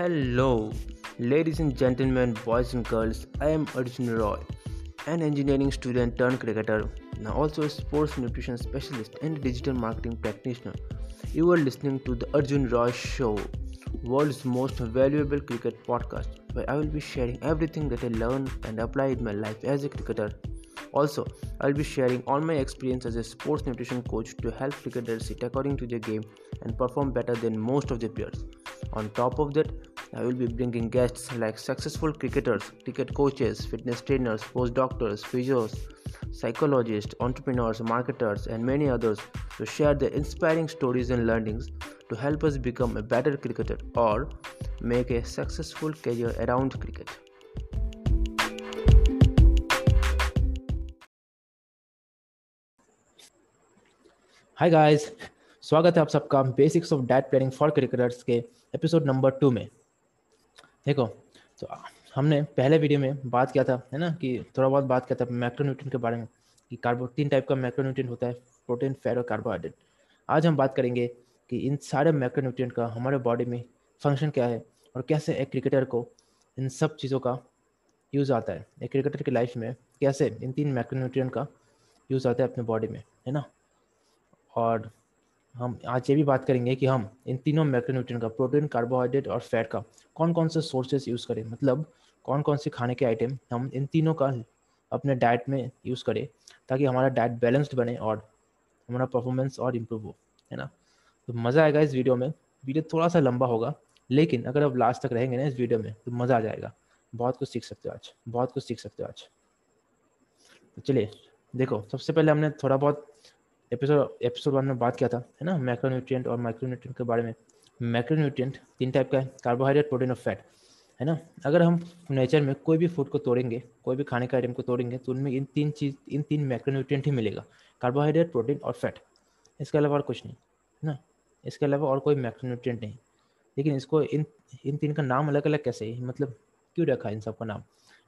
Hello, ladies and gentlemen, boys and girls. I am Arjun Roy, an engineering student turned cricketer, now also a sports nutrition specialist and digital marketing practitioner. You are listening to the Arjun Roy Show, world's most valuable cricket podcast, where I will be sharing everything that I learned and apply in my life as a cricketer. Also, I'll be sharing all my experience as a sports nutrition coach to help cricketers sit according to their game and perform better than most of their peers. On top of that, I will be bringing guests like successful cricketers, cricket coaches, fitness trainers, postdoctors, physios, psychologists, entrepreneurs, marketers, and many others to share their inspiring stories and learnings to help us become a better cricketer or make a successful career around cricket. Hi guys स्वागत है आप सबका basics of diet planning for cricketers के episode number two में देखो तो हमने पहले वीडियो में बात किया था, है ना, कि थोड़ा बहुत बात किया था मैक्रोन्यूट्रिएंट के बारे में, कि कार्बो तीन टाइप का मैक्रोन्यूट्रिएंट होता है प्रोटीन फैट और कार्बोहाइड्रेट आज हम बात करेंगे कि इन सारे मैक्रोन्यूट्रिएंट का हमारे बॉडी में फ़ंक्शन क्या है और कैसे एक क्रिकेटर को इन सब चीज़ों का यूज़ आता है। एक क्रिकेटर की लाइफ में कैसे इन तीन मैक्रोन्यूट्रिएंट का यूज़ आता है अपने बॉडी में, है ना? और हम आज ये भी बात करेंगे कि हम इन तीनों मैक्रोन्यूट्रिएंट का प्रोटीन कार्बोहाइड्रेट और फैट का कौन कौन से सोर्सेज यूज़ करें? मतलब कौन कौन से खाने के आइटम हम इन तीनों का अपने डाइट में यूज़ करें ताकि हमारा डाइट बैलेंस्ड बने और हमारा परफॉर्मेंस और इम्प्रूव हो, है ना? तो मज़ा आएगा इस वीडियो में। वीडियो थोड़ा सा लंबा होगा, लेकिन अगर आप लास्ट तक रहेंगे ना इस वीडियो में तो मज़ा आ जाएगा। बहुत कुछ सीख सकते हो आज, बहुत कुछ सीख सकते हो आज। तो चलिए, देखो, सबसे पहले हमने थोड़ा बहुत एपिसोड एपिसोड वन में बात किया था, है ना? मैक्रोन्यूट्रिएंट और माइक्रोन्यूट्रिएंट के बारे में। मैक्रोन्यूट्रिएंट तीन टाइप का है कार्बोहाइड्रेट प्रोटीन और फैट है ना? अगर हम नेचर में कोई भी फ़ूड को तोड़ेंगे, कोई भी खाने के आइटम को तोड़ेंगे तो उनमें इन तीन चीज़, इन तीन मैक्रोन्यूट्रिएंट ही मिलेगा कार्बोहाइड्रेट प्रोटीन और फैट इसके अलावा और कुछ नहीं, है ना? इसके अलावा और कोई मैक्रोन्यूट्रिएंट नहीं। लेकिन इसको इन इन तीन का नाम अलग अलग कैसे है मतलब क्यों रखा इन सब का नाम?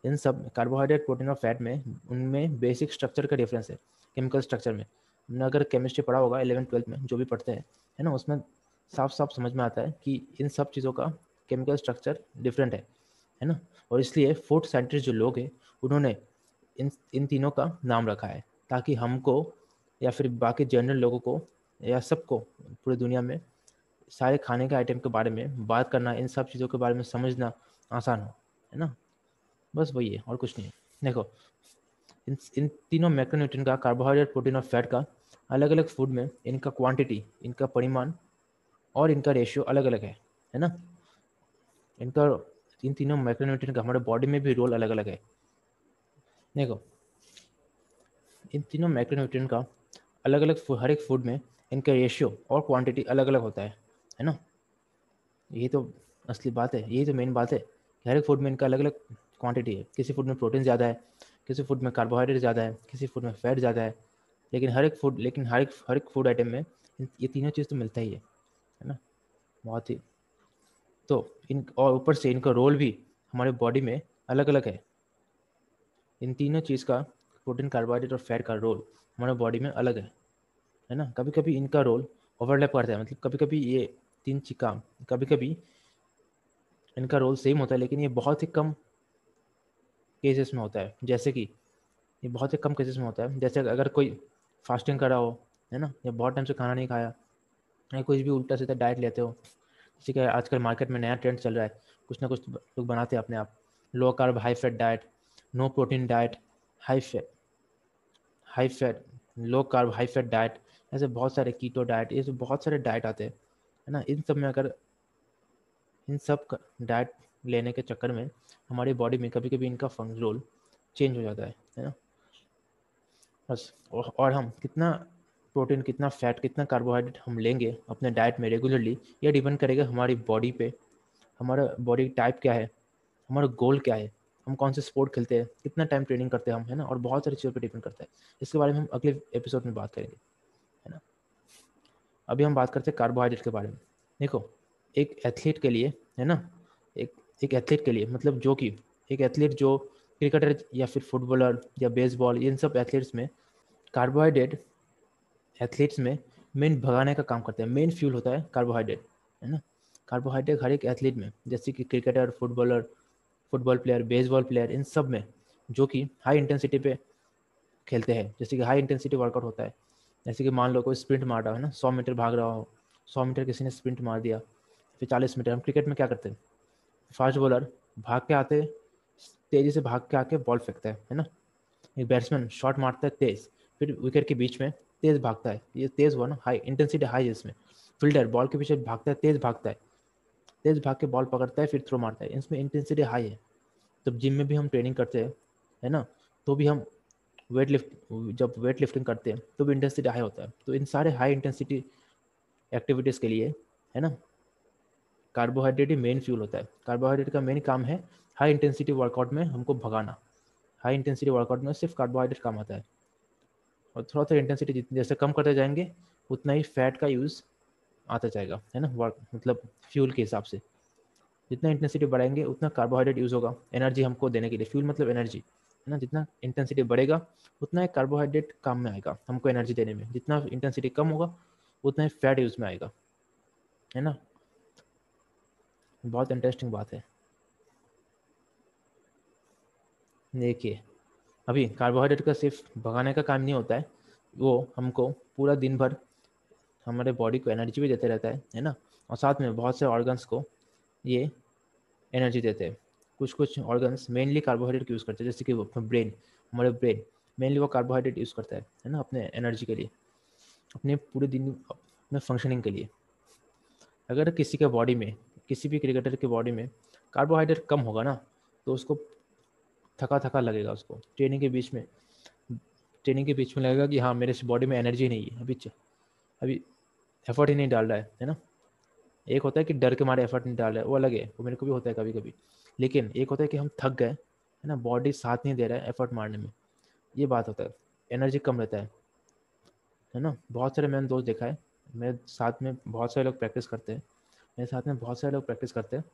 इन सब कार्बोहाइड्रेट प्रोटीन और फैट में, उनमें बेसिक स्ट्रक्चर का डिफरेंस है केमिकल स्ट्रक्चर में। हमने अगर केमिस्ट्री पढ़ा होगा इलेवन ट्वेल्थ में, जो भी पढ़ते हैं, है ना, उसमें साफ़ साफ़ समझ में आता है कि इन सब चीज़ों का केमिकल स्ट्रक्चर डिफरेंट है है ना? और इसलिए फ़ूड साइंटिस्ट जो लोग हैं, उन्होंने इन इन तीनों का नाम रखा है, ताकि हमको या फिर बाकी जनरल लोगों को या सबको पूरी दुनिया में सारे खाने के आइटम के बारे में बात करना, इन सब चीज़ों के बारे में समझना आसान हो, है ना? बस वही है और कुछ नहीं देखो इन इन तीनों मैक्रोन्यूट्रिएंट का कार्बोहाइड्रेट प्रोटीन और फैट का अलग अलग फ़ूड में इनका क्वांटिटी इनका परिमाण और इनका रेशियो अलग अलग है है ना? इनका, इन तीनों मैक्रोन्यूट्रिएंट का हमारे बॉडी में भी रोल अलग अलग है। देखो, इन तीनों मैक्रोन्यूट्रिएंट का अलग अलग हर एक फ़ूड में इनका रेशियो और क्वांटिटी अलग अलग होता है है ना? यही तो असली बात है यही तो मेन बात है हर एक फ़ूड में इनका अलग अलग क्वांटिटी है। किसी फ़ूड में प्रोटीन ज़्यादा है किसी फ़ूड में कार्बोहाइड्रेट ज़्यादा है, किसी फ़ूड में फैट ज़्यादा है, लेकिन हर एक फ़ूड लेकिन हर एक हर एक फ़ूड आइटम में ये तीनों चीज़ तो मिलता ही है है ना? बहुत ही। तो इन, और ऊपर से इनका रोल भी हमारे बॉडी में अलग अलग है। इन तीनों चीज़ का प्रोटीन कार्बोहाइड्रेट और फैट का रोल हमारे बॉडी में अलग है है ना? कभी कभी इनका रोल ओवरलैप करता है मतलब कभी कभी ये तीन काम कभी कभी इनका रोल सेम होता है, लेकिन ये बहुत ही कम केसेस में होता है। जैसे कि, ये बहुत ही कम केसेस में होता है। जैसे अगर कोई फास्टिंग करा हो, है ना? या बहुत टाइम से खाना नहीं खाया, या कुछ भी उल्टा सीधा डाइट लेते हो, जैसे कि आजकल मार्केट में नया ट्रेंड चल रहा है, कुछ ना कुछ लोग बनाते हैं अपने आप। Low carb high fat diet no protein diet high fat high fat low carb high fat diet ऐसे बहुत सारे कीटो डाइट ये बहुत सारे डाइट आते हैं, है ना? इन सब में अगर, इन सब डाइट लेने के चक्कर में हमारी बॉडी में कभी कभी इनका फ़ंक्शन रोल चेंज हो जाता है है ना? बस, और हम कितना प्रोटीन कितना फैट कितना कार्बोहाइड्रेट हम लेंगे अपने डाइट में रेगुलरली ये डिपेंड करेगा हमारी बॉडी पे। हमारा बॉडी टाइप क्या है? हमारा गोल क्या है? हम कौन से स्पोर्ट खेलते हैं? कितना टाइम ट्रेनिंग करते हैं हम, है ना? और बहुत सारी चीज़ों पर डिपेंड करता है। इसके बारे में हम अगले एपिसोड में बात करेंगे, है ना? अभी हम बात करते हैं कार्बोहाइड्रेट के बारे में। देखो, एक एथलीट के लिए, है ना? एक एथलीट के लिए मतलब जो कि एक एथलीट जो क्रिकेटर या फिर फुटबॉलर या बेसबॉल, इन सब एथलीट्स में कार्बोहाइड्रेट एथलीट्स में मेन भगाने का काम करते हैं। मेन फ्यूल होता है कार्बोहाइड्रेट है ना? कार्बोहाइड्रेट हर एक एथलीट में, जैसे कि cricketer footballer football player baseball player इन सब में, जो कि हाई इंटेंसिटी पे खेलते हैं। जैसे कि हाई इंटेंसिटी वर्कआउट होता है। जैसे कि मान लो कोई स्प्रिंट मार रहा है ना? सौ मीटर भाग रहा हो, सौ मीटर किसी ने स्प्रिंट मार दिया, फिर चालीस मीटर, हम क्रिकेट में क्या करते हैं? फास्ट बॉलर भाग के आते, तेज़ी से भाग के आके बॉल फेंकता है है ना? एक बैट्समैन शॉट मारता है तेज़, फिर विकेट के बीच में तेज़ भागता है। ये तेज़ हुआ ना हाई इंटेंसिटी हाई है इसमें। फील्डर बॉल के पीछे भागता है, तेज़ भागता है। तेज़ भाग के बॉल पकड़ता है, फिर थ्रो मारता है। इसमें इंटेंसिटी हाई है। तब जिम में भी हम ट्रेनिंग करते हैं, है ना? तो भी हम वेट लिफ्ट जब वेट लिफ्टिंग करते हैं तो भी इंटेंसिटी हाई होता है। तो इन सारे हाई इंटेंसिटी एक्टिविटीज़ के लिए, है ना? कार्बोहाइड्रेट ही मेन फ्यूल होता है। कार्बोहाइड्रेट का मेन काम है हाई इंटेंसिटी वर्कआउट में हमको भगाना। हाई इंटेंसिटी वर्कआउट में सिर्फ़ कार्बोहाइड्रेट काम आता है। और थोड़ा सा इंटेंसिटी जितनी जैसे कम करते जाएँगे, उतना ही फैट का यूज़ आता जाएगा, है ना? वर्क मतलब फ्यूल के हिसाब से। जितना इंटेंसिटी बढ़ाएँगे, उतना कार्बोहाइड्रेट यूज़ होगा एनर्जी हमको देने के लिए। फ्यूल मतलब एनर्जी है ना? जितना इंटेंसिटी बढ़ेगा, उतना ही कार्बोहाइड्रेट काम में आएगा हमको एनर्जी देने में। जितना इंटेंसिटी कम होगा, उतना ही फैट यूज़ में आएगा, है ना? बहुत इंटरेस्टिंग बात है। देखिए, अभी कार्बोहाइड्रेट का सिर्फ़ भगाने का काम नहीं होता है, वो हमको पूरा दिन भर हमारे बॉडी को एनर्जी भी देते रहता है है ना? और साथ में बहुत से ऑर्गन्स को ये एनर्जी देते हैं। कुछ कुछ ऑर्गन्स मेनली कार्बोहाइड्रेट यूज़ करते हैं, जैसे कि ब्रेन हमारे ब्रेन मेनली वो कार्बोहाइड्रेट यूज़ करता है है ना? अपने एनर्जी के लिए, अपने पूरे दिन, अपने फंक्शनिंग के लिए। अगर किसी के बॉडी में किसी भी क्रिकेटर के बॉडी में कार्बोहाइड्रेट कम होगा ना तो उसको थका थका लगेगा उसको। ट्रेनिंग के बीच में ट्रेनिंग के बीच में लगेगा कि हाँ मेरे बॉडी में एनर्जी नहीं है, अभी अभी एफर्ट ही नहीं डाल रहा है है ना? एक होता है कि डर के मारे एफर्ट नहीं डाल रहा है, वो अलग है, वो मेरे को भी होता है कभी कभी लेकिन एक होता है कि हम थक गए, है ना? बॉडी साथ नहीं दे रहा है एफर्ट मारने में। ये बात होता है एनर्जी कम रहता है है ना? बहुत सारे मैंने दोस्त देखा है, मेरे साथ में बहुत सारे लोग प्रैक्टिस करते हैं। मेरे साथ में बहुत सारे लोग प्रैक्टिस करते हैं,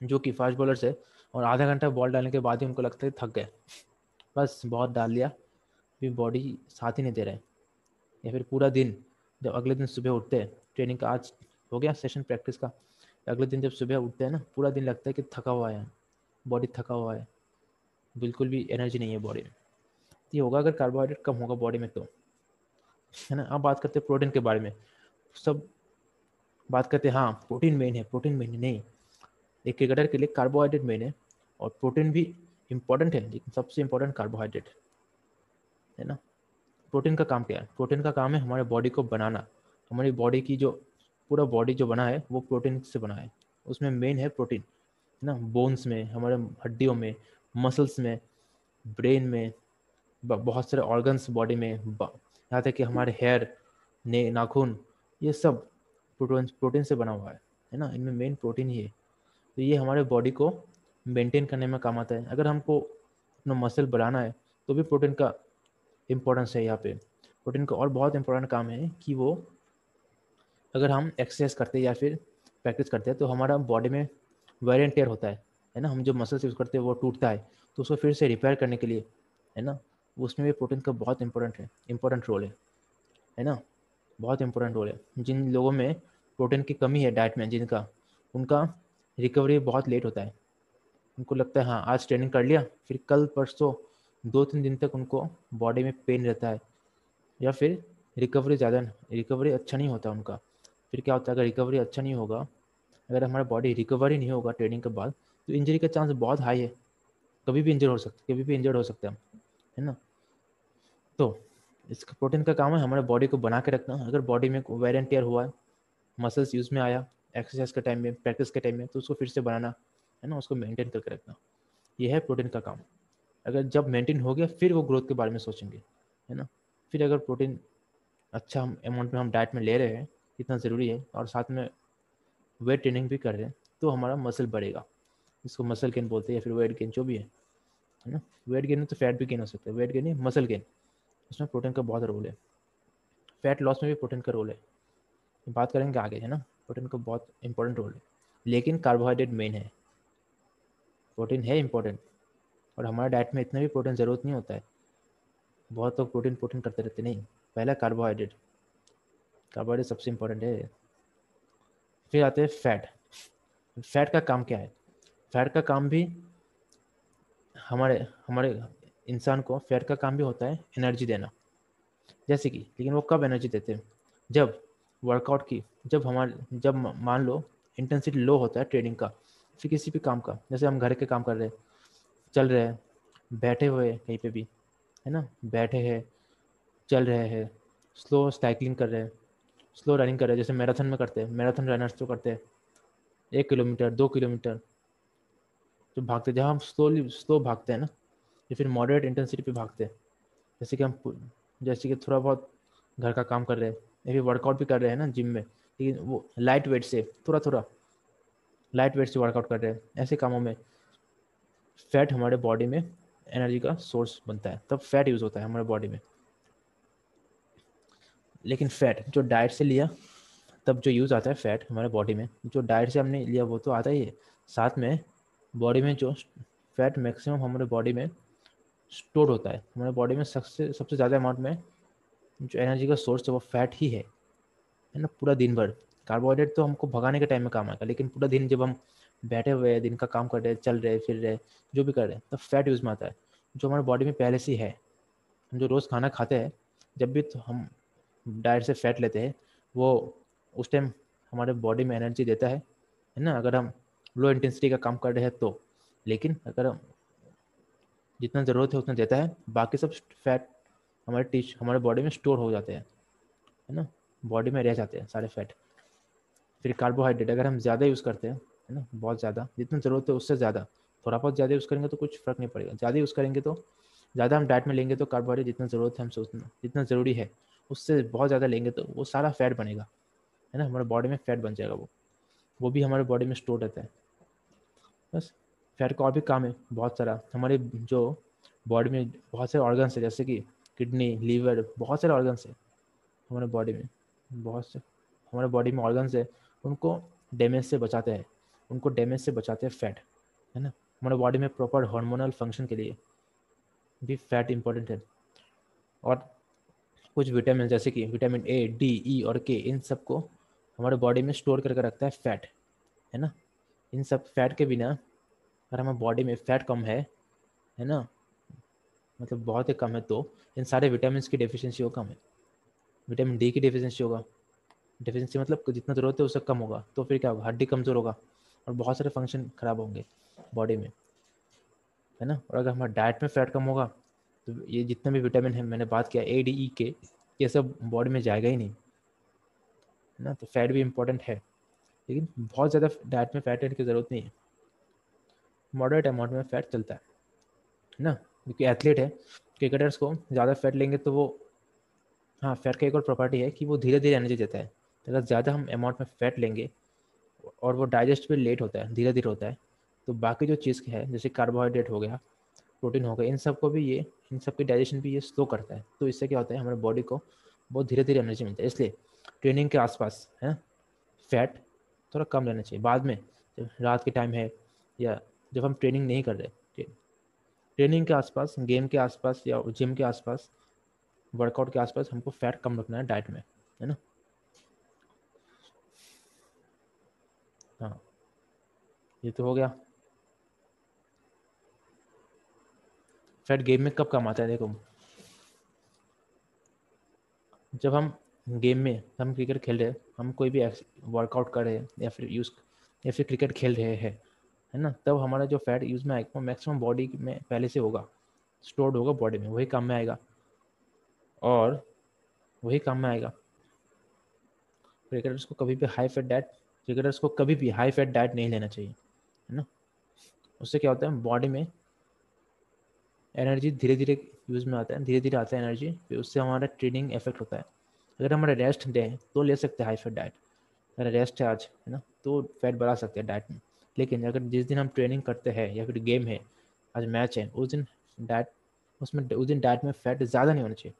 जो कि फास्ट बॉलर से और आधा घंटा बॉल डालने के बाद ही उनको लगता है थक गए। बस बहुत डाल लिया, फिर बॉडी साथ ही नहीं दे रहे या फिर पूरा दिन जब अगले दिन सुबह उठते हैं ट्रेनिंग का आज हो गया सेशन प्रैक्टिस का, अगले दिन जब सुबह उठते हैं ना, पूरा दिन लगता है कि थका हुआ है बॉडी थका हुआ है, बिल्कुल भी एनर्जी नहीं है बॉडी में। ये होगा अगर कार्बोहाइड्रेट कम होगा बॉडी में तो है ना? अब बात करते हैं प्रोटीन के बारे में। सब बात करते हैं हाँ प्रोटीन मेन है प्रोटीन मेन है नहीं। एक क्रिकेटर के लिए कार्बोहाइड्रेट मेन है और प्रोटीन भी इम्पोर्टेंट है लेकिन सबसे इम्पोर्टेंट कार्बोहाइड्रेट है ना? प्रोटीन का काम क्या है? प्रोटीन का काम है हमारे बॉडी को बनाना। हमारी बॉडी की जो पूरा बॉडी जो बना है वो प्रोटीन से बना है। उसमें मेन है प्रोटीन है ना? बोन्स में हमारे हड्डियों में मसल्स में ब्रेन में बहुत सारे ऑर्गन्स बॉडी में यहाँ तक कि हमारे हेयर ने नाखून ये सब प्रोटीन प्रोटीन से बना हुआ है है ना? इनमें मेन प्रोटीन ही है। तो ये हमारे बॉडी को मेंटेन करने में काम आता है। अगर हमको अपना मसल बढ़ाना है तो भी प्रोटीन का इम्पोर्टेंस है यहाँ पे। प्रोटीन का और बहुत इंपॉर्टेंट काम है कि वो अगर हम एक्सरसाइज करते हैं या फिर प्रैक्टिस करते हैं तो हमारा बॉडी में वेरियंट टेयर होता है है ना? हम जो मसल्स यूज़ करते हैं, वो टूटता है तो उसको फिर से रिपेयर करने के लिए, है ना? उसमें भी प्रोटीन का बहुत इंपॉर्टेंट है इंपॉर्टेंट रोल है है ना? बहुत इंपॉर्टेंट रोल है। जिन लोगों में प्रोटीन की कमी है डाइट में, जिनका, उनका रिकवरी बहुत लेट होता है। उनको लगता है हाँ आज ट्रेनिंग कर लिया, फिर कल परसों दो तीन दिन तक उनको बॉडी में पेन रहता है। या फिर रिकवरी ज़्यादा रिकवरी अच्छा नहीं होता उनका। फिर क्या होता है, अगर रिकवरी अच्छा नहीं होगा, अगर हमारा बॉडी रिकवरी नहीं होगा ट्रेनिंग के बाद तो इंजरी का चांस बहुत हाई है। कभी भी इंजर हो सकता, कभी भी इंजर्ड हो सकता है है ना? तो इसका प्रोटीन का काम है, हमारे बॉडी को बना के रखना। अगर बॉडी में वेरियंट टेयर हुआ है मसल्स यूज़ में आया एक्सरसाइज के टाइम में प्रैक्टिस के टाइम में तो उसको फिर से बनाना, है ना? उसको मेंटेन करके रखना। ये है प्रोटीन का काम। अगर जब मेंटेन हो गया, फिर वो ग्रोथ के बारे में सोचेंगे, है ना? फिर अगर प्रोटीन अच्छा हम अमाउंट में हम डाइट में ले रहे हैं, इतना ज़रूरी है, और साथ में वेट ट्रेनिंग भी कर रहे हैं तो हमारा मसल बढ़ेगा। इसको मसल गेन बोलते हैं या फिर वेट गेन जो भी है है ना? वेट गेन तो फैट भी गेन हो सकता है। वेट गेन नहीं मसल गेन उसमें प्रोटीन का बहुत रोल है। फैट लॉस में भी प्रोटीन का रोल है। बात करेंगे आगे, है ना? प्रोटीन का बहुत इंपॉर्टेंट रोल है। लेकिन कार्बोहाइड्रेट मेन है। प्रोटीन है इंपॉर्टेंट और हमारे डाइट में इतना भी प्रोटीन ज़रूरत नहीं होता है। बहुत लोग प्रोटीन प्रोटीन करते रहते नहीं, पहला कार्बोहाइड्रेट कार्बोहाइड्रेट सबसे इम्पोर्टेंट है। फिर आते हैं फैट फैट का काम क्या है? फैट का काम भी हमारे हमारे इंसान को फैट का काम भी होता है एनर्जी देना। जैसे कि, लेकिन वो कब एनर्जी देते हैं? जब वर्कआउट की, जब हमारे, जब मान लो इंटेंसिटी लो होता है ट्रेनिंग का, फिर किसी भी काम का, जैसे हम घर के काम कर रहे हैं, चल रहे हैं, बैठे हुए हैं कहीं पे भी, है ना? बैठे हैं, चल रहे हैं स्लो साइकिलिंग कर रहे हैं स्लो रनिंग कर रहे हैं, जैसे मैराथन में करते हैं मैराथन रनर्स तो करते हैं, एक किलोमीटर, दो किलोमीटर, जो भागते जहाँ हम स्लोली स्लो भागते हैं ना या फिर मॉडरेट इंटेंसिटी पे भागते हैं। जैसे कि हम जैसे कि थोड़ा बहुत घर का काम कर रहे हैं, या फिर वर्कआउट भी कर रहे हैं ना जिम में, लेकिन वो लाइट वेट से थोड़ा थोड़ा लाइट वेट से वर्कआउट कर रहे हैं, ऐसे कामों में फैट हमारे बॉडी में एनर्जी का सोर्स बनता है। तब फैट यूज़ होता है हमारे बॉडी में। लेकिन फैट जो डाइट से लिया, तब जो यूज़ आता है फैट हमारे बॉडी में, जो डाइट से हमने लिया वो तो आता ही है। साथ में बॉडी में जो फैट मैक्सिमम हमारे बॉडी में स्टोर होता है। हमारे बॉडी में सबसे सबसे ज़्यादा अमाउंट में जो एनर्जी का सोर्स है वो फैट ही है। है ना? पूरा दिन भर। कार्बोहाइड्रेट तो हमको भगाने के टाइम में काम आएगा लेकिन पूरा दिन जब हम बैठे हुए हैं, दिन का काम कर रहे हैं, चल रहे हैं, फिर रहे जो भी कर रहे हैं, तब फैट यूज़ में आता है। जो हमारे बॉडी में पहले से है हम जो रोज़ खाना खाते हैं, जब भी तो हम डाइट से फैट लेते हैं, वो उस टाइम हमारे बॉडी में एनर्जी देता है। है ना? अगर हम लो इंटेंसिटी का काम कर रहे हैं तो। लेकिन अगर हम जितना ज़रूरत है उतना देता है। बाकी सब फैट हमारे टिश हमारे बॉडी में स्टोर हो जाते हैं, है ना? बॉडी में रह जाते हैं सारे फैट फिर कार्बोहाइड्रेट अगर हम ज़्यादा यूज़ करते हैं, है ना? बहुत ज़्यादा, जितना ज़रूरत है उससे ज़्यादा। थोड़ा बहुत ज़्यादा यूज़ करेंगे तो कुछ फ़र्क नहीं पड़ेगा। ज़्यादा यूज़ करेंगे तो ज़्यादा हम डाइट में लेंगे तो कार्बोहाइड्रेट जितना ज़रूरत है हमसे उतना, जितना ज़रूरी है, उससे बहुत ज़्यादा लेंगे तो वो सारा फैट बनेगा, है ना? हमारे बॉडी में फैट बन जाएगा वो। वो भी हमारे बॉडी में स्टोर रहता है। बस। फैट का और भी काम है, बहुत सारा। हमारे जो बॉडी में बहुत सारे ऑर्गन्स है, जैसे कि किडनी लीवर बहुत सारे ऑर्गन्स है हमारे बॉडी में। बहुत से हमारे बॉडी में ऑर्गन्स है, उनको डैमेज से बचाते हैं। उनको डैमेज से बचाते हैं फैट है ना? हमारे बॉडी में प्रॉपर हार्मोनल फ़ंक्शन के लिए भी फैट इम्पोर्टेंट है। और कुछ विटामिन जैसे कि विटामिन ए डी ई और के इन सबको हमारे बॉडी में स्टोर करके रखता है फैट है ना? इन सब फैट के बिना अगर हमारे बॉडी में फैट कम है है ना? मतलब बहुत ही कम है तो इन सारे विटामिन की डेफिशिएंसी हो कम है। विटामिन डी की डेफिशिएंसी होगा। डेफिशिएंसी मतलब जितना ज़रूरत है उससे कम होगा तो फिर क्या होगा? हड्डी कमज़ोर होगा और बहुत सारे फ़ंक्शन खराब होंगे बॉडी में, है ना? और अगर हमारा डाइट में फैट कम होगा तो ये जितने भी विटामिन है, मैंने बात किया ए डी ई के ये सब बॉडी में जाएगा ही नहीं, है ना? तो फैट भी इम्पोर्टेंट है, लेकिन बहुत ज़्यादा डाइट में फैट की ज़रूरत नहीं है। मॉडरेट अमाउंट में फ़ैट चलता है, ना? क्योंकि एथलीट है क्रिकेटर्स को ज़्यादा फैट लेंगे तो वो हाँ फैट का एक और प्रॉपर्टी है कि वो धीरे धीरे एनर्जी देता है। अगर ज़्यादा हम अमाउंट में फ़ैट लेंगे और वो डाइजेस्ट भी लेट होता है धीरे धीरे होता है तो बाकी जो चीज़ है, जैसे कार्बोहाइड्रेट हो गया प्रोटीन हो गया, इन सबको भी ये, इन सब की डाइजेशन भी ये स्लो करता है। तो इससे क्या होता है, हमारे बॉडी को बहुत धीरे धीरे एनर्जी मिलता है। इसलिए ट्रेनिंग के आसपास, है फैट थोड़ा कम लेना चाहिए। बाद में, जब रात के टाइम है या जब हम ट्रेनिंग नहीं कर रहे ट्रेनिंग के आसपास गेम के आसपास या जिम के आसपास वर्कआउट के आसपास हमको फैट कम रखना है डाइट में, है ना? हाँ। ये तो हो गया। फैट गेम में कब कम आता है, देखो। जब हम गेम में, हम क्रिकेट खेल रहे हैं, हम कोई भी वर्कआउट कर रहे हैं या फिर यूज़ या फिर क्रिकेट खेल रहे हैं है ना? तब हमारा जो फैट यूज़ में आएगा मैक्सिमम बॉडी में पहले से होगा स्टोर्ड होगा बॉडी में, वही काम में आएगा। और वही काम में आएगा। क्रिकेटर्स को कभी भी हाई फैट डाइट क्रिकेटर्स को कभी भी हाई फैट डाइट नहीं लेना चाहिए, है ना? उससे क्या होता है बॉडी में एनर्जी धीरे धीरे यूज़ में आता है धीरे धीरे आता है एनर्जी फिर उससे हमारा ट्रेनिंग इफ़ेक्ट होता है। अगर हमारा रेस्ट दे तो ले सकते हैं हाई फैट डाइट अगर रेस्ट है आज, है ना? तो फैट बढ़ा सकते हैं डाइट में। लेकिन अगर जिस दिन हम ट्रेनिंग करते हैं या फिर गेम है, आज मैच है, उस दिन डाइट उसमें, उस दिन डाइट में फैट ज़्यादा नहीं होना चाहिए।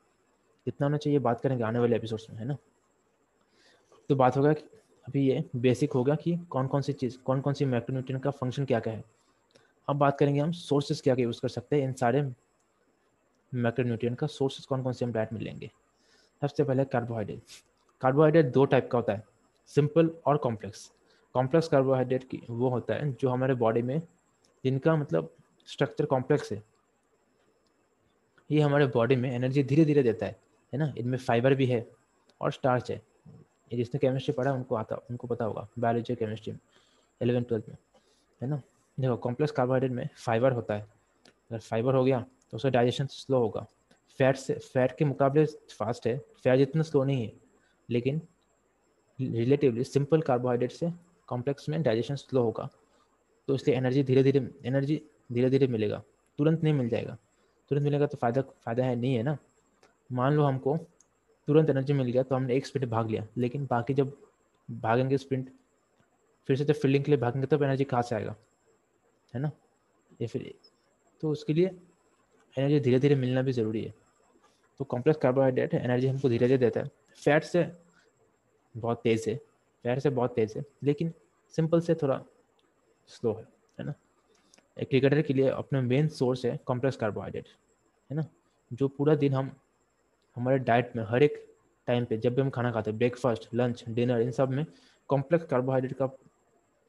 कितना होना चाहिए बात करेंगे आने वाले एपिसोड्स में, है ना? तो बात होगा अभी ये बेसिक होगा कि कौन कौन सी चीज़ कौन कौन सी मैक्रोन्यूट्रिएंट का फ़ंक्शन क्या क्या है। अब बात करेंगे हम सोर्सेज क्या क्या यूज़ कर सकते हैं, इन सारे मैक्रोन्यूट्रिएंट का सोर्सेज कौन कौन से हम डाइट में लेंगे। सबसे पहले कार्बोहाइड्रेट कार्बोहाइड्रेट दो टाइप का होता है सिंपल और कॉम्प्लेक्स कॉम्प्लेक्स कार्बोहाइड्रेट की वो होता है, जो हमारे बॉडी में जिनका मतलब स्ट्रक्चर कॉम्प्लेक्स है, ये हमारे बॉडी में एनर्जी धीरे धीरे देता है है ना? इनमें फाइबर भी है और स्टार्च है। ये जिसने केमिस्ट्री पढ़ा, उनको आता, उनको पता होगा बायोलॉजी केमिस्ट्री में एलेवन ट्वेल्थ में, है ना? देखो कॉम्प्लेक्स कार्बोहाइड्रेट में फाइबर होता है। अगर फाइबर हो गया तो उसका डाइजेशन स्लो होगा। फैट से फैट के मुकाबले फास्ट है। फैट जितना स्लो नहीं है, लेकिन रिलेटिवली सिंपल कार्बोहाइड्रेट से कॉम्प्लेक्स में डाइजेशन स्लो होगा तो इसलिए एनर्जी धीरे धीरे एनर्जी धीरे धीरे मिलेगा, तुरंत नहीं मिल जाएगा। तुरंत मिलेगा तो फ़ायदा फ़ायदा है नहीं है ना? मान लो हमको तुरंत एनर्जी मिल गया तो हमने एक स्प्रिंट भाग लिया, लेकिन बाकी जब भागेंगे स्प्रिंट फिर से जब फील्डिंग के लिए भागेंगे तब एनर्जी कहाँ से आएगा? है ना? या फिर तो उसके लिए एनर्जी धीरे धीरे मिलना भी ज़रूरी है। तो कॉम्प्लेक्स कार्बोहाइड्रेट एनर्जी हमको धीरे धीरे देता है। फैट से बहुत तेज़ है। फैट से बहुत तेज़ है, लेकिन सिंपल से थोड़ा स्लो है है ना? एक क्रिकेटर के लिए अपना मेन सोर्स है कॉम्प्लेक्स कार्बोहाइड्रेट है ना? जो पूरा दिन हम, हमारे डाइट में हर एक टाइम पे जब भी हम खाना खाते हैं ब्रेकफास्ट लंच डिनर इन सब में कॉम्प्लेक्स कार्बोहाइड्रेट का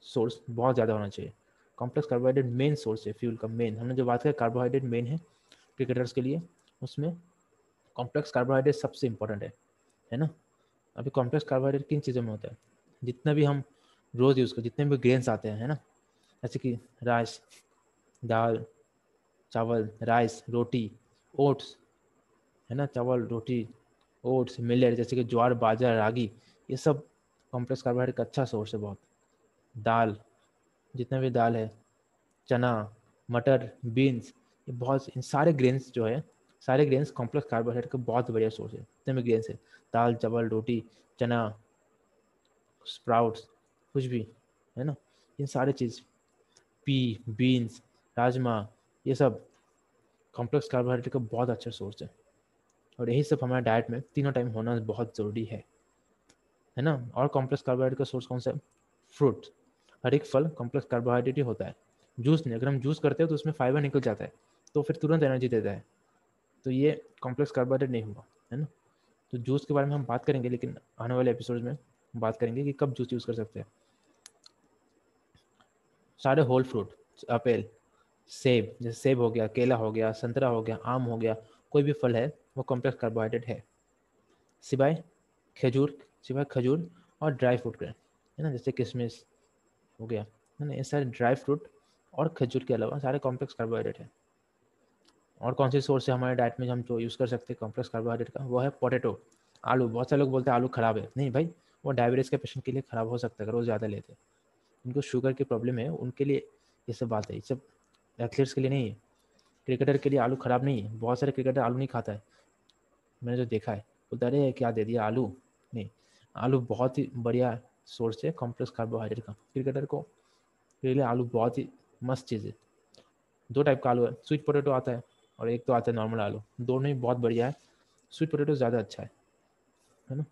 सोर्स बहुत ज़्यादा होना चाहिए। कॉम्प्लेक्स कार्बोहाइड्रेट मेन सोर्स है फ्यूल का मेन हमने जो बात किया कार्बोहाइड्रेट मेन है क्रिकेटर्स के लिए, उसमें कॉम्प्लेक्स कार्बोहाइड्रेट सबसे इंपॉर्टेंट है है ना? अभी कॉम्प्लेक्स कार्बोहाइड्रेट किन चीज़ों में होता है? जितना भी हम रोज़ यूज़ कर, जितने भी ग्रेन्स आते हैं, है ना? जैसे कि राइस दाल, चावल राइस रोटी ओट्स है ना? चावल, रोटी ओट्स मिलेट जैसे कि ज्वार, बाजरा, रागी, ये सब कॉम्प्लेक्स कार्बोहाइड्रेट का अच्छा सोर्स है बहुत। दाल, जितना भी दाल है, चना, मटर बीन्स ये बहुत इन सारे ग्रेन्स जो है, सारे ग्रेन्स कॉम्प्लेक्स कार्बोहाइड्रेट का बहुत बढ़िया सोर्स है, जितने भी ग्रेन्स है, दाल, चावल, रोटी, चना स्प्राउट्स कुछ भी, है ना? इन सारे चीज़, पी, बीन्स, राजमा, ये सब कॉम्प्लेक्स कार्बोहाइड्रेट का बहुत अच्छा सोर्स है। और यही सब हमारे डाइट में तीनों टाइम होना बहुत ज़रूरी है है ना? और कॉम्प्लेक्स कार्बोहाइड्रेट का सोर्स कौन सा है? फ्रूट हर एक फल कॉम्प्लेक्स कार्बोहाइड्रेट ही होता है। जूस नहीं, अगर हम जूस करते हैं तो उसमें फाइबर निकल जाता है तो फिर तुरंत एनर्जी देता है। तो ये कॉम्प्लेक्स कार्बोहाइड्रेट नहीं हुआ, है ना? तो जूस के बारे में हम बात करेंगे, लेकिन आने वाले एपिसोड में बात करेंगे कि कब जूस यूज़ कर सकते हैं। सारे होल फ्रूट अपेल सेब, जैसे सेब हो गया, केला हो गया, संतरा हो गया, आम हो गया, कोई भी फल है, वो कॉम्प्लेक्स कार्बोहाइड्रेट है। सिवाय खजूर सिवाय खजूर और ड्राई फ्रूट के, है ना, जैसे किशमिश हो गया, है ना, ये सारे ड्राई फ्रूट और खजूर के अलावा सारे कॉम्प्लेक्स कार्बोहाइड्रेट है। और कौन सी सोर्स है हमारे डाइट में हम जो यूज़ कर सकते हैं कॉम्प्लेक्स कार्बोहाइड्रेट का, वो है पोटैटो आलू, बहुत सारे लोग बोलते हैं आलू ख़राब है। नहीं भाई वो डायबिटीज़ के पेशेंट के लिए ख़राब हो सकता है, अगर वो ज़्यादा लेते हैं। उनको शुगर की प्रॉब्लम है, उनके लिए ये सब बात है। ये सब एथलीट्स के लिए नहीं है। क्रिकेटर के लिए आलू ख़राब नहीं है। बहुत सारे क्रिकेटर आलू नहीं खाता है। मैंने जो देखा है, बोलते अरे, क्या दे दिया आलू? नहीं। आलू बहुत ही बढ़िया सोर्स है कॉम्प्लेक्स कार्बोहाइड्रेट का। क्रिकेटर को के लिए आलू बहुत ही मस्त चीज़ है। दो टाइप का आलू है। स्वीट पोटैटो आता है और एक तो आता है नॉर्मल आलू। दोनों ही बहुत बढ़िया है। स्वीट पोटैटो ज़्यादा अच्छा है। है ना?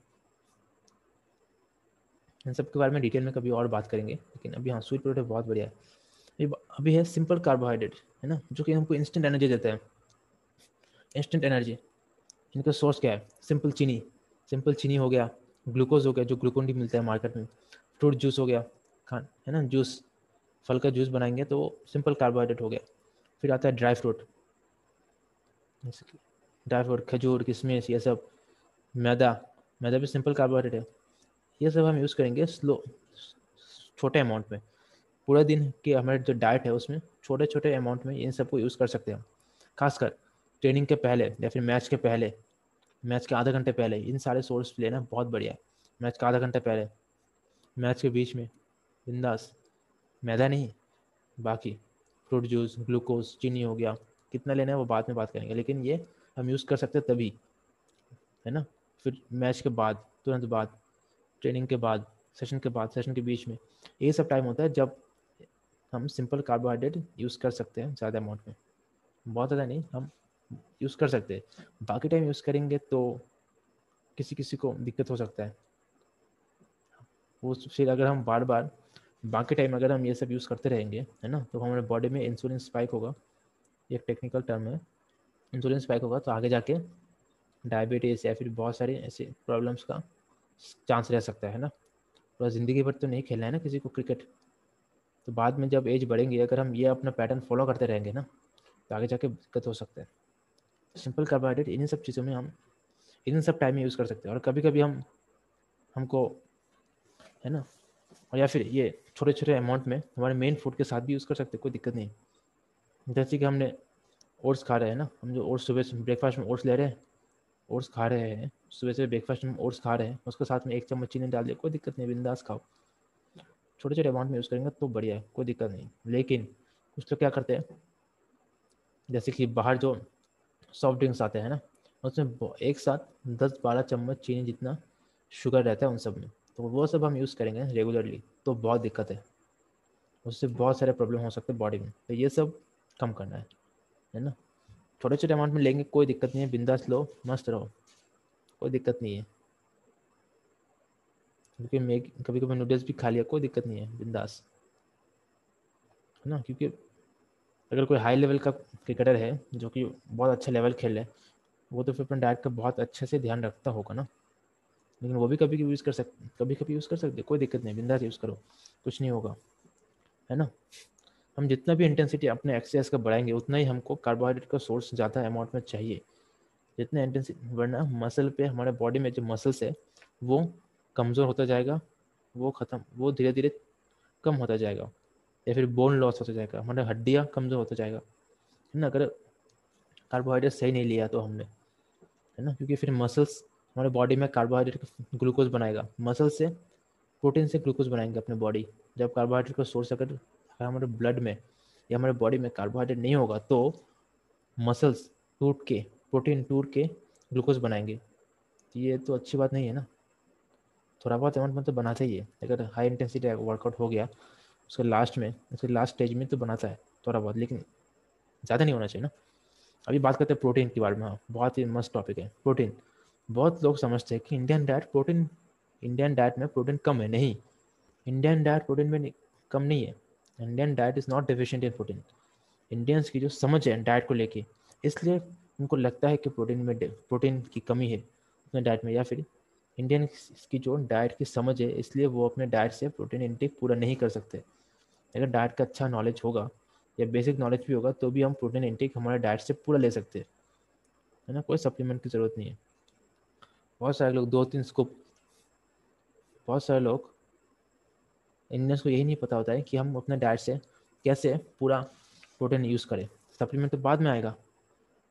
इन सब के बारे में डिटेल में कभी और बात करेंगे, लेकिन अभी हाँ स्वीट पोटैटो बहुत बढ़िया है। अभी है सिंपल कार्बोहाइड्रेट है ना? जो कि हमको इंस्टेंट एनर्जी देता है। इंस्टेंट एनर्जी इनका सोर्स क्या है? सिंपल चीनी सिंपल चीनी हो गया ग्लूकोज हो गया, जो ग्लूकोन डी मिलता है मार्केट में। फ्रूट जूस हो गया, खान, है ना? जूस फल का जूस बनाएँगे तो सिंपल कार्बोहाइड्रेट हो गया। फिर आता है ड्राई फ्रूट ड्राई फ्रूट खजूर, किशमिश, ये सब। मैदा मैदा भी सिंपल कार्बोहाइड्रेट है। ये सब हम यूज़ करेंगे स्लो छोटे अमाउंट में। पूरे दिन के हमारे जो डाइट है उसमें छोटे छोटे अमाउंट में इन सबको यूज़ कर सकते हैं खासकर ट्रेनिंग के पहले या फिर मैच के पहले मैच के आधे घंटे पहले, इन सारे सोर्स लेना बहुत बढ़िया है। मैच का आधा घंटे पहले मैच के बीच में बिंदास मैदा नहीं, बाकी फ्रूट जूस ग्लूकोज चीनी हो गया, कितना लेना है वो बाद में बात करेंगे, लेकिन ये हम यूज़ कर सकते हैं तभी, है ना? फिर मैच के बाद, तुरंत बाद ट्रेनिंग के बाद सेशन के बाद सेशन के बीच में, ये सब टाइम होता है जब हम सिंपल कार्बोहाइड्रेट यूज़ कर सकते हैं ज़्यादा अमाउंट में। बहुत ज़्यादा नहीं, हम यूज़ कर सकते हैं। बाकी टाइम यूज़ करेंगे तो किसी किसी को दिक्कत हो सकता है। वो फिर अगर हम बार बार बाकी टाइम अगर हम ये सब यूज़ करते रहेंगे, है ना तो हमारे बॉडी में इंसुलिन स्पाइक होगा। एक टेक्निकल टर्म है। इंसुलिन स्पाइक होगा तो आगे जाके डायबिटीज़ या फिर बहुत सारे ऐसे प्रॉब्लम्स का चांस रह सकता है ना? पूरा ज़िंदगी भर तो नहीं खेलना है ना किसी को क्रिकेट? तो बाद में जब एज बढ़ेंगे, अगर हम ये अपना पैटर्न फॉलो करते रहेंगे ना तो आगे जाके दिक्कत हो सकता है। सिंपल कार्बोहाइड्रेट इन्हीं सब चीज़ों में हम इन सब टाइम में यूज़ कर सकते हैं। और कभी कभी हम, हमको, है ना? और या फिर ये छोटे छोटे अमाउंट में हमारे मेन फ़ूड के साथ भी यूज़ कर सकते हैं, कोई दिक्कत नहीं। जैसे कि हमने ओट्स खा रहे हैं ना, हम जो ओट्स सुबह ब्रेकफास्ट में ओट्स ले रहे हैं ओट्स खा रहे हैं सुबह से ब्रेकफास्ट में ओट्स खा रहे हैं, उसके साथ में एक चम्मच चीनी डाल दिया, कोई दिक्कत नहीं, बिंदास खाओ। छोटे छोटे अमाउंट में यूज़ करेंगे तो बढ़िया है, कोई दिक्कत नहीं। लेकिन कुछ लोग क्या करते हैं, जैसे कि बाहर जो सॉफ्ट ड्रिंक्स आते हैं ना, उसमें एक साथ दस बारह चम्मच चीनी जितना शुगर रहता है उन सब में तो वो सब हम यूज़ करेंगे रेगुलरली तो बहुत दिक्कत है। उससे बहुत सारे प्रॉब्लम हो सकते हैं बॉडी में तो ये सब कम करना है है ना? छोटे छोटे अमाउंट में लेंगे, कोई दिक्कत नहीं है, बिंदास लो, मस्त रहो। कोई दिक्कत नहीं है। क्योंकि मैं कभी कभी नूडल्स भी खा लिया, कोई दिक्कत नहीं है, बिंदास। है ना? क्योंकि अगर कोई हाई लेवल का क्रिकेटर है, जो कि बहुत अच्छा लेवल खेल रहे वो तो फिर अपने डाइट का बहुत अच्छे से ध्यान रखता होगा ना। लेकिन वो भी कभी कभी यूज़ कर सकते कभी कभी यूज़ कर सकते, कोई दिक्कत नहीं, बिंदास यूज़ करो, कुछ नहीं होगा। है ना? हम जितना भी इंटेंसिटी अपने एक्सरसाइज का बढ़ाएँगे, उतना ही हमको कार्बोहाइड्रेट का सोर्स ज़्यादा अमाउंट में चाहिए। जितना इंटेंसिटी वरना मसल पे हमारे बॉडी में जो मसल्स है, वो कमज़ोर होता जाएगा, वो ख़त्म, वो धीरे धीरे कम होता जाएगा, या फिर बोन लॉस होता जाएगा, हमारे हड्डियाँ कमज़ोर होता जाएगा, है ना? अगर कार्बोहाइड्रेट सही नहीं लिया तो हमने, है ना? क्योंकि फिर मसल्स हमारे बॉडी में कार्बोहाइड्रेट ग्लूकोज बनाएगा। मसल से प्रोटीन से ग्लूकोज बनाएँगे अपने बॉडी जब कार्बोहाइड्रेट का सोर्स अगर हमारे ब्लड में या हमारे बॉडी में कार्बोहाइड्रेट नहीं होगा तो मसल्स टूट के प्रोटीन टूट के ग्लूकोज बनाएँगे। ये तो अच्छी बात नहीं है ना। थोड़ा बहुत अमाउंट में तो बनाता ही है। अगर हाई इंटेंसिटी वर्कआउट हो गया, उसके लास्ट में, उसके लास्ट स्टेज में तो बनाता है थोड़ा बहुत, लेकिन ज़्यादा नहीं होना चाहिए ना। अभी बात करते हैं प्रोटीन के बारे में। हाँ बहुत ही मस्त टॉपिक है। प्रोटीन। बहुत लोग समझते हैं कि Indian diet protein Indian diet में प्रोटीन कम है। नहीं। इंडियन डाइट प्रोटीन में कम नहीं है। Indian diet is not deficient in protein Indians की जो समझ है डाइट को लेके, इसलिए उनको लगता है कि प्रोटीन में प्रोटीन की कमी है अपने डाइट में, या फिर इंडियन की जो डाइट की समझ है, इसलिए वो अपने डाइट से प्रोटीन इंटेक पूरा नहीं कर सकते। अगर डाइट का अच्छा नॉलेज होगा, या बेसिक नॉलेज भी होगा तो भी हम प्रोटीन इंटेक हमारे डाइट से पूरा ले सकते हैं। है ना? कोई सप्लीमेंट की ज़रूरत नहीं है। बहुत सारे लोग, दो तीन स्कूप बहुत सारे लोग इंडियंस को यही नहीं पता होता है कि हम अपने डाइट से कैसे पूरा प्रोटीन यूज़ करें। सप्लीमेंट तो बाद में आएगा।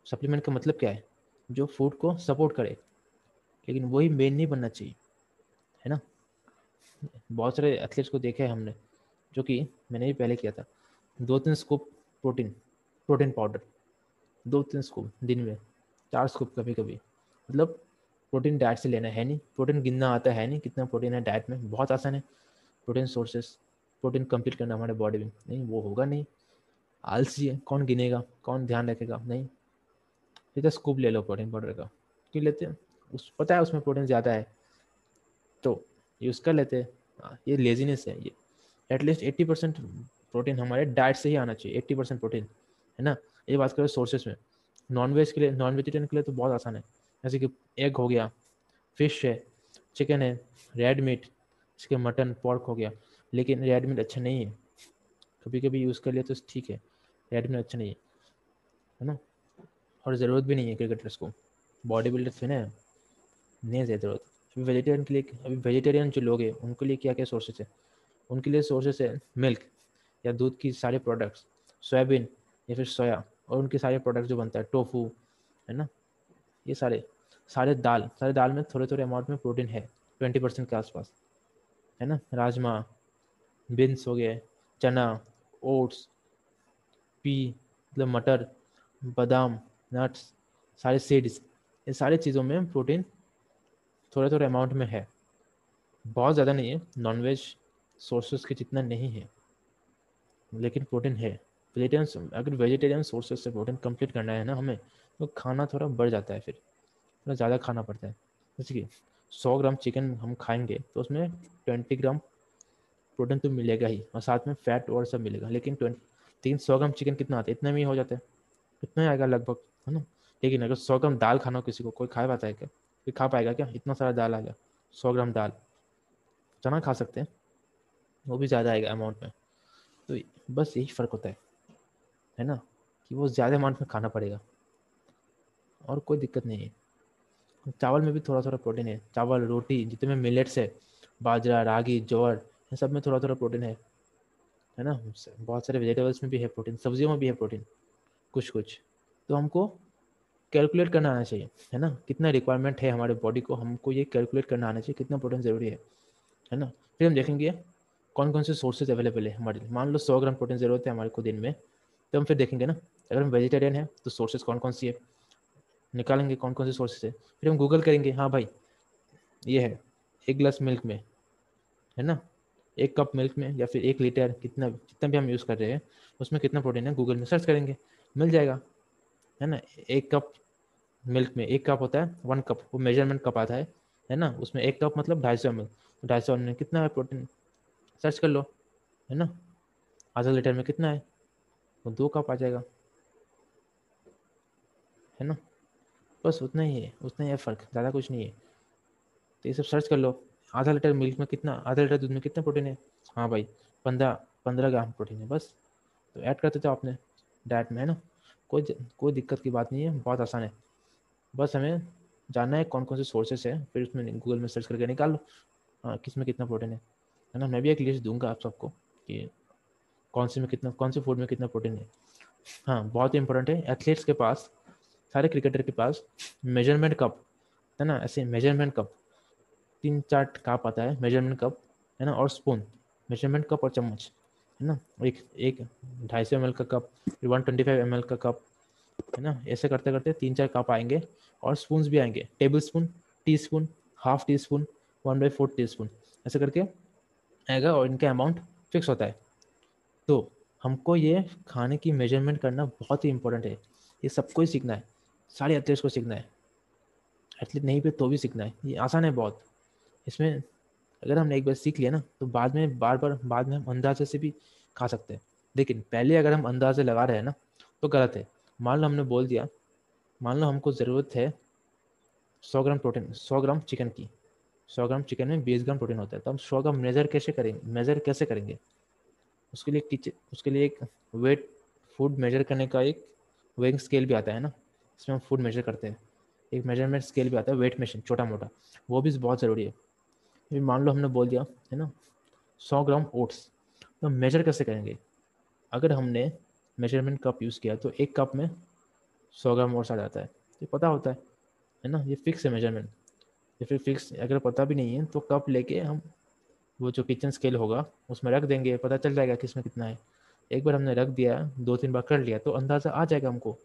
सप्लीमेंट का मतलब क्या है? जो फ़ूड को सपोर्ट करे। लेकिन वही मेन नहीं बनना चाहिए, है ना? बहुत सारे एथलीट्स को देखा है हमने, जो कि मैंने भी पहले किया था। दो तीन स्कूप प्रोटीन प्रोटीन पाउडर दो तीन स्कूप दिन में, चार स्कूप कभी कभी मतलब प्रोटीन डाइट से लेना है नहीं प्रोटीन गिनना आता है नहीं, कितना प्रोटीन है डाइट में, बहुत आसान है। प्रोटीन सोर्सेस प्रोटीन कंप्लीट करना हमारे बॉडी में, नहीं, वो होगा नहीं। आलसी है, कौन गिनेगा, कौन ध्यान रखेगा, नहीं। तो स्कूप ले लो प्रोटीन पाउडर का। क्यों लेते हैं? उस पता है उसमें प्रोटीन ज़्यादा है। तो यूज़ कर लेते हैं। हाँ, ये लेजीनेस है ये। At least eighty percent protein हमारे डाइट से ही आना चाहिए। एट्टी परसेंट प्रोटीन है ना? ये बात करें सोर्सेज में। नॉन वेज के लिए नॉन वेजिटेरियन के लिए तो बहुत आसान है। जैसे कि एग हो गया फ़िश है चिकन है रेड मीट इसके मटन पॉर्क हो गया। लेकिन रेड मीट अच्छा नहीं है। कभी कभी यूज़ कर लिया तो ठीक है। रेड मीट अच्छा नहीं है। है ना? और ज़रूरत भी नहीं है क्रिकेटर्स को। बॉडी बिल्डर्स है ना? नहीं है ज़रूरत। अभी वेजिटेरियन के लिए, अभी वेजिटेरियन जो लोग हैं, उनके लिए क्या क्या सोर्सेज है? उनके लिए सोर्सेस है मिल्क या दूध की सारे प्रोडक्ट्स सोयाबीन या फिर सोया और उनके सारे प्रोडक्ट्स जो बनता है टोफू है ना? ये सारे सारे दाल सारे दाल में थोड़े थोड़े अमाउंट में प्रोटीन है ट्वेंटी परसेंट के आसपास, है ना? राजमा बीन्स हो गए, चना ओट्स पी मतलब मटर, बादाम नट्स सारे सीड्स ये सारी चीज़ों में प्रोटीन थोड़े थोड़े अमाउंट में है। बहुत ज़्यादा नहीं है नॉनवेज सोर्सेस के जितना नहीं है। लेकिन प्रोटीन है। वेजिटेरियन अगर वेजिटेरियन सोर्सेज से प्रोटीन कंप्लीट करना है ना हमें तो खाना थोड़ा बढ़ जाता है फिर। थोड़ा ज़्यादा खाना पड़ता है। जैसे कि सौ ग्राम चिकन हम खाएँगे तो उसमें ट्वेंटी ग्राम प्रोटीन तो मिलेगा ही, और साथ में फैट और सब मिलेगा। लेकिन ट्वेंटी तीन सौ ग्राम चिकन कितना आता है? इतना में ही हो जाता है। इतना ही आएगा लगभग। है ना? लेकिन अगर सौ ग्राम दाल खाना हो किसी को, कोई खा पाता है क्या? कोई खा पाएगा क्या? इतना सारा दाल आ गया, सौ ग्राम दाल। चना खा सकते हैं, वो भी ज़्यादा आएगा अमाउंट में। तो बस यही फ़र्क होता है है ना? कि वो ज़्यादा अमाउंट में खाना पड़ेगा। और कोई दिक्कत नहीं है। चावल में भी थोड़ा थोड़ा प्रोटीन है। चावल, रोटी, जितने में मिलेट्स है, बाजरा, रागी ज्वार इन सब में थोड़ा थोड़ा प्रोटीन है। है ना? बहुत सारे वेजिटेबल्स में भी है प्रोटीन सब्जियों में भी है प्रोटीन कुछ कुछ तो हमको कैलकुलेट करना आना चाहिए, है ना? कितना रिक्वायरमेंट है हमारे बॉडी को, हमको ये कैलकुलेट करना आना चाहिए, कितना प्रोटीन ज़रूरी है है ना? फिर हम देखेंगे कौन कौन से सोर्सेज अवेलेबल है हमारे लिए। मान लो सौ ग्राम प्रोटीन ज़रूरत है हमारे को दिन में तो हम फिर देखेंगे ना, अगर हम वेजिटेरियन है तो सोर्सेज कौन कौन सी है? निकालेंगे कौन कौन से सोर्सेज है? फिर हम गूगल करेंगे हाँ भाई, ये है, एक ग्लास मिल्क में, है ना? एक कप मिल्क में, या फिर एक लीटर कितना जितना भी हम यूज़ कर रहे हैं, उसमें कितना प्रोटीन है? गूगल में सर्च करेंगे, मिल जाएगा। है ना, एक कप मिल्क में, एक कप होता है वन कप वो मेज़रमेंट कप आता है है ना, उसमें एक कप मतलब ढाई सौ एम एल ढाई सौ एम कितना है प्रोटीन सर्च कर लो, है ना, आधा लीटर में कितना है? वो दो कप आ जाएगा, है ना, बस उतना ही है, उतना ही है फ़र्क, ज़्यादा कुछ नहीं है। तो ये सब सर्च कर लो, आधा लीटर मिल्क में कितना, आधा लीटर दूध में कितना प्रोटीन है? हाँ भाई, पंद्रह पंद्रह ग्राम प्रोटीन है, बस। तो ऐड करते थे आपने डाइट में, है ना। कोई कोई दिक्कत की बात नहीं है, बहुत आसान है। बस हमें जानना है कौन कौन से सोर्सेस है, फिर उसमें गूगल में सर्च करके निकाल लो। हाँ किसमें कितना प्रोटीन है है ना? मैं भी एक लिस्ट दूँगा आप सबको कि कौन से में कितना, कौन से फ़ूड में कितना प्रोटीन है। हाँ बहुत ही इंपॉर्टेंट है। एथलीट्स के पास, सारे क्रिकेटर के पास मेज़रमेंट कप है ना? ऐसे मेज़रमेंट कप तीन चार कप आता है मेज़रमेंट कप है ना? और स्पून मेज़रमेंट कप और चम्मच। है ना? एक एक ढाई सौ एम का कप फिर वन ट्वेंटी फाइव एम का कप है ना? ऐसे करते करते तीन चार कप आएँगे और स्पून भी आएँगे। Tablespoon teaspoon half teaspoon one by four teaspoon ऐसे करके आएगा और इनका अमाउंट फिक्स होता है। तो हमको ये खाने की मेज़रमेंट करना बहुत ही इंपॉर्टेंट है। ये सबको ही सीखना है। सारे एथलीट्स को सीखना है। एथलीट नहीं पे तो भी सीखना है। ये आसान है बहुत। इसमें अगर हमने एक बार सीख लिया ना तो बाद में, बार बार, बाद में हम अंदाजे से भी खा सकते हैं। लेकिन पहले अगर हम अंदाजे लगा रहे हैं ना तो गलत है। मान लो हमने बोल दिया, मान लो हमको ज़रूरत है सौ ग्राम प्रोटीन, सौ ग्राम चिकन की। सौ ग्राम चिकन में बीस ग्राम प्रोटीन होता है तो हम सौ ग्राम मेज़र कैसे करेंगे, मेज़र कैसे करेंगे? उसके लिए टीचर उसके लिए एक वेट, फ़ूड मेजर करने का एक वेइंग स्केल भी आता है ना, इसमें हम फ़ूड मेजर करते हैं। एक मेज़रमेंट स्केल भी आता है, वेट मशीन छोटा मोटा वो भी बहुत ज़रूरी है। अभी मान लो हमने बोल दिया, है ना? सौ ग्राम ओट्स। तो मेजर कैसे करेंगे? अगर हमने मेज़रमेंट कप यूज़ किया तो एक कप में सौ ग्राम ओट्स आ जाता है। ये पता होता है है ना? ये फिक्स है मेज़रमेंट या फिर फिक्स अगर पता भी नहीं है तो कप लेके हम वो जो किचन स्केल होगा, उसमें रख देंगे। पता चल जाएगा किसमें कितना है। एक बार हमने रख दिया, दो तीन बार कर लिया तो अंदाज़ा आ जाएगा हमको।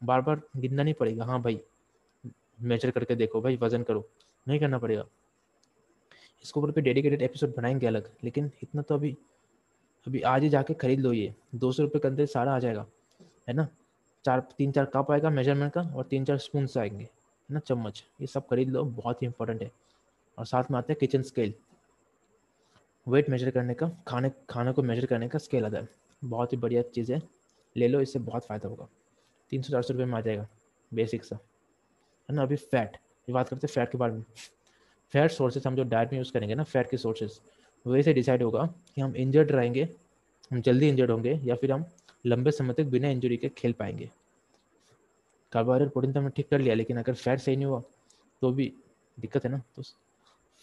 बार बार गिनना नहीं पड़ेगा। हाँ भाई मेजर करके देखो, भाई वज़न करो। नहीं करना पड़ेगा। इसके ऊपर डेडिकेटेड एपिसोड बनाएँगे अलग। लेकिन इतना तो अभी अभी आज ही जाके खरीद लो ये। दो सौ रुपये के अंदर सारा आ जाएगा, है ना? चार, तीन, चार कप आएगा मेज़रमेंट का और तीन, चार स्पून आएँगे, है ना? चम्मच। ये सब खरीद लो, बहुत ही इंपॉर्टेंट है। और साथ में आते हैं किचन स्केल वेट मेजर करने का, खाने खाने को मेजर करने का स्केल आता है। बहुत ही बढ़िया चीज़ है। ले लो, इससे बहुत फ़ायदा होगा। तीन सौ, चार सौ रुपये में आ जाएगा। बेसिक सा। है ना? अभी फैट ये बात करते हैं फैट के बारे में। फैट सोर्सेज हम जो डाइट में यूज़ करेंगे ना, फैट के सोर्सेज वैसे डिसाइड होगा कि हम इंजर्ड रहेंगे, हम जल्दी इंजर्ड होंगे या फिर हम लंबे समय तक बिना इंजरी के खेल पाएँगे। कार्बोहाइड्रेट प्रोटीन तो हमने ठीक कर लिया, लेकिन अगर फैट सही नहीं हुआ तो भी दिक्कत है ना। तो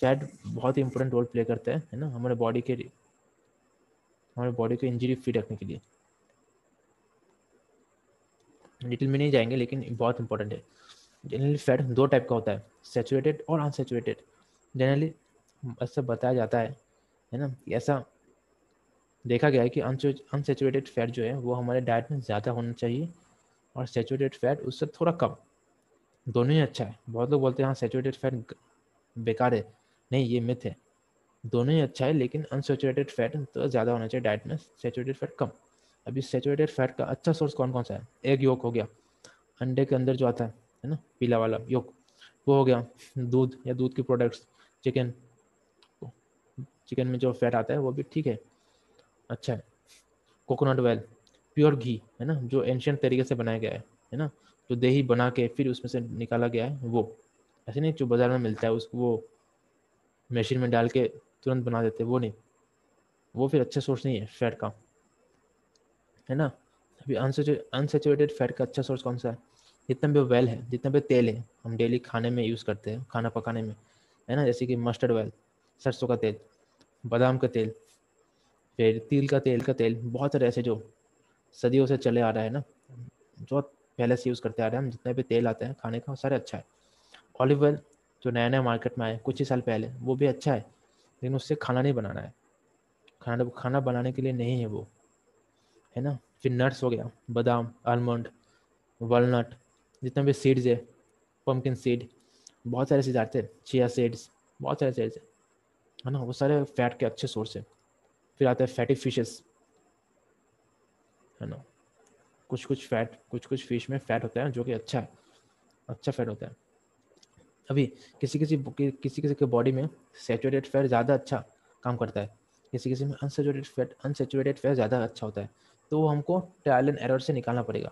फैट बहुत ही इंपॉर्टेंट रोल प्ले करता है है ना, हमारे बॉडी के हमारे बॉडी को इंजरी फ्री रखने के लिए। डिटेल में नहीं जाएँगे, लेकिन बहुत इंपॉर्टेंट है। जनरली फैट दो टाइप का होता है सेचुरेटेड और अनसेचुरेटेड जनरली ऐसा बताया जाता है है ना? ऐसा देखा गया है कि अनसेचुरेटेड फैट जो है, वो हमारे डाइट में ज़्यादा होना चाहिए और सेचुरेटेड फैट उससे थोड़ा कम। दोनों ही अच्छा है। बहुत लोग बोलते हैं हाँ सेचुरेटेड फैट बेकार है। नहीं, ये मिथ है। दोनों ही अच्छा है, लेकिन अनसेचुरेटेड फैट तो ज़्यादा होना चाहिए डाइट में सेचुरेटेड फैट कम। अभी सेचुरेटेड फैट का अच्छा सोर्स कौन कौन सा है? एग योग हो गया। अंडे के अंदर जो आता है है ना? पीला वाला योग वो हो गया दूध या दूध के प्रोडक्ट्स चिकन चिकन में जो फैट आता है, वो भी ठीक है। अच्छा है कोकोनट ऑयल प्योर घी है ना? जो एंशियंट तरीके से बनाया गया है है ना? जो दही बना के फिर उसमें से निकाला गया है, वो। ऐसे नहीं जो बाज़ार में मिलता है, उसको वो मशीन में डाल के तुरंत बना देते वो नहीं। वो फिर अच्छा सोर्स नहीं है फैट का। है ना? अभी अनसेचुरेटेड फैट का अच्छा सोर्स कौन सा है? जितना भी वेल है, जितना भी तेल है, हम डेली खाने में यूज़ करते हैं, खाना पकाने में। है ना, जैसे कि मस्टर्ड ऑयल सरसों का तेल, बादाम का तेल, फिर तिल का तेल का तेल, बहुत सारे ऐसे जो सदियों से चले आ रहा है ना, जो पहले से यूज़ करते आ रहे हैं, हम जितने भी तेल आते हैं खाने का सारे अच्छा है। ऑलिव ऑयल जो नया नया मार्केट में आए कुछ ही साल पहले, वो भी अच्छा है, लेकिन उससे खाना नहीं बनाना है। खाना खाना बनाने के लिए नहीं है वो, है ना? फिर नट्स हो गया, बादाम आलमंड वालनट जितने भी सीड्स है पम्पकिन सीड बहुत सारे सीड आते हैं चिया सीड्स बहुत सारे सीड्स है। ना? वो सारे फैट के अच्छे सोर्स है। फिर आते हैं फैटी फिशेस है ना? कुछ कुछ फैट कुछ कुछ फ़िश में फैट होता है, जो कि अच्छा है। अच्छा फैट होता है। अभी किसी किसी किसी किसी के बॉडी में सेचुरेटेड फैट ज़्यादा अच्छा काम करता है। किसी किसी में अनसेचुरेटेड फैट अनसेचुरेटेड फैट ज़्यादा अच्छा होता है। तो वो हमको ट्रायल एंड एरर से निकालना पड़ेगा।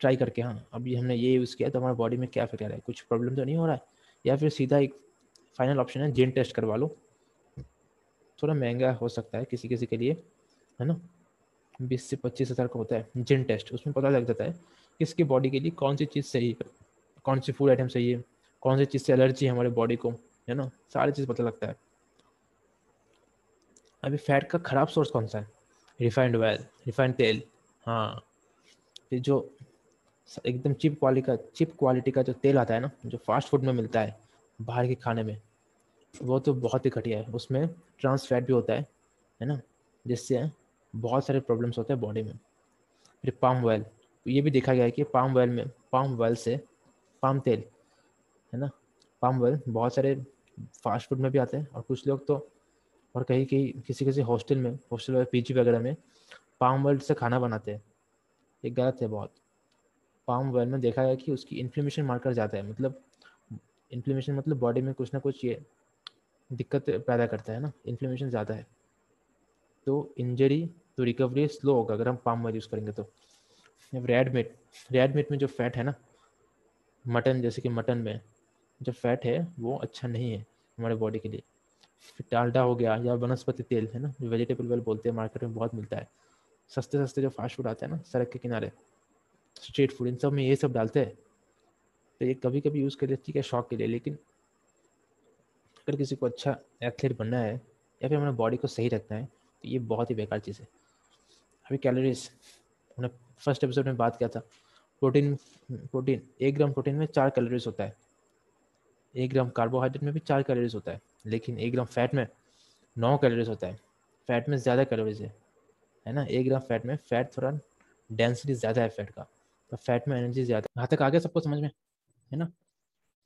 ट्राई करके हाँ अभी हमने ये यूज़ किया तो हमारे बॉडी में क्या फिर रहा है? कुछ प्रॉब्लम तो नहीं हो रहा है? या फिर सीधा एक फाइनल ऑप्शन है जीन टेस्ट करवा लो। थोड़ा महँगा हो सकता है किसी किसी के लिए, है ना? बीस से पच्चीस हज़ार का होता है जिन टेस्ट उसमें पता लग जाता है किसकी बॉडी के लिए कौन सी चीज़ सही है, कौन सी फ़ूड आइटम सही है, कौन सी चीज़ से एलर्जी है हमारे बॉडी को, है ना? सारी चीज़ पता लगता है। अभी फैट का ख़राब सोर्स कौन सा है? रिफाइंड ऑयल रिफाइंड तेल हाँ। फिर जो एकदम चिप क्वालिटी का चिप क्वालिटी का जो तेल आता है ना, जो फास्ट फ़ूड में मिलता है, बाहर के खाने में, वो तो बहुत ही घटिया है। उसमें ट्रांस फैट भी होता है है ना? जिससे बहुत सारे प्रॉब्लम्स होते हैं बॉडी में। फिर पाम ऑयल ये भी देखा गया है कि पाम ऑयल में पाम ऑयल से पाम तेल, है ना? पाम ऑयल बहुत सारे फास्ट फ़ूड में भी आते हैं और कुछ लोग तो और कहीं कहीं किसी किसी हॉस्टल में हॉस्टल वगैरह पीजी वगैरह में पाम ऑयल से खाना बनाते हैं। ये गलत है बहुत। पाम वेल में देखा गया कि उसकी इन्फ्लेमेशन मार्कर ज़्यादा है। मतलब इन्फ्लेमेशन मतलब बॉडी में कुछ ना कुछ ये दिक्कत पैदा करता है ना। इन्फ्लेमेशन ज़्यादा है। तो इंजरी तो रिकवरी स्लो होगा अगर हम पाम ऑयल यूज़ करेंगे तो। रेड मीट रेड मीट में जो फैट है ना मटन जैसे कि मटन में जो फैट है, वो अच्छा नहीं है हमारे बॉडी के लिए। डालडा हो गया या वनस्पति तेल है ना, जो वेजिटेबल वेल बोलते हैं मार्केट में बहुत मिलता है। सस्ते सस्ते जो फास्ट फ़ूड आते हैं ना, सड़क के किनारे स्ट्रीट फ़ूड इन सब में ये सब डालते हैं। तो ये कभी कभी यूज़ कर लेती है शौक के लिए। लेकिन अगर किसी को अच्छा एथलीट बनना है या फिर हमारे बॉडी को सही रखना है तो ये बहुत ही बेकार चीज़ है। अभी कैलोरीज हमने फ़र्स्ट एपिसोड में बात किया था। प्रोटीन प्रोटीन एक ग्राम प्रोटीन में चार कैलोरीज होता है। एक ग्राम कार्बोहाइड्रेट में भी चार कैलोरीज होता है। लेकिन एक ग्राम फैट में नौ कैलोरीज होता है। फैट में ज़्यादा कैलोरीज है। है ना? एक ग्राम फैट में फैट थोड़ा डेंसिटी ज़्यादा है फैट का। तो फैट में एनर्जी ज़्यादा यहाँ तक आ गया सबको समझ में? है ना?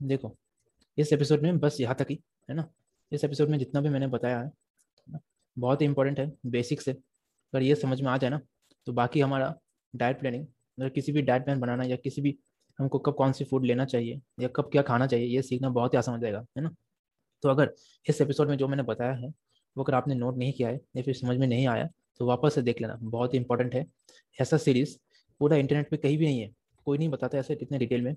देखो, इस एपिसोड में बस यहाँ तक ही, है ना? इस एपिसोड में जितना भी मैंने बताया है बहुत ही इंपॉर्टेंट है बेसिक से अगर ये समझ में आ जाए ना तो बाकी हमारा डाइट प्लानिंग अगर किसी भी डाइट प्लान बनाना या किसी भी हमको कब कौन सी फ़ूड लेना चाहिए या कब क्या खाना चाहिए, ये सीखना बहुत ही आसान हो जाएगा, है ना? तो अगर इस एपिसोड में जो मैंने बताया है, वो अगर आपने नोट नहीं किया है या फिर समझ में नहीं आया तो वापस से देख लेना। बहुत ही इंपॉर्टेंट है। ऐसा सीरीज़ पूरा इंटरनेट पे कहीं भी नहीं है कोई नहीं बताता ऐसे इतने डिटेल में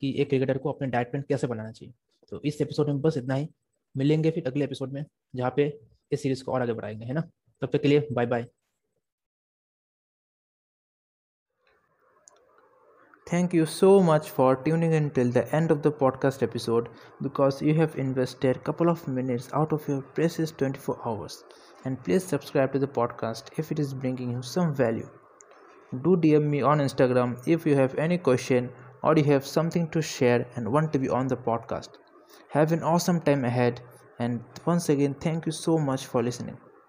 कि एक क्रिकेटर को अपने डाइट प्लान कैसे बनाना चाहिए तो इस एपिसोड में बस इतना ही मिलेंगे फिर अगले एपिसोड में जहाँ पे इस सीरीज़ को और आगे बढ़ाएँगे है ना तब तक के लिए bye bye Thank you so much for tuning in till the end of the podcast episode because you have invested couple of minutes out of your precious 24 hours. And please subscribe to the podcast if it is bringing you some value. Do DM me on Instagram if you have any question or you have something to share and want to be on the podcast. Have an awesome time ahead and once again thank you so much for listening.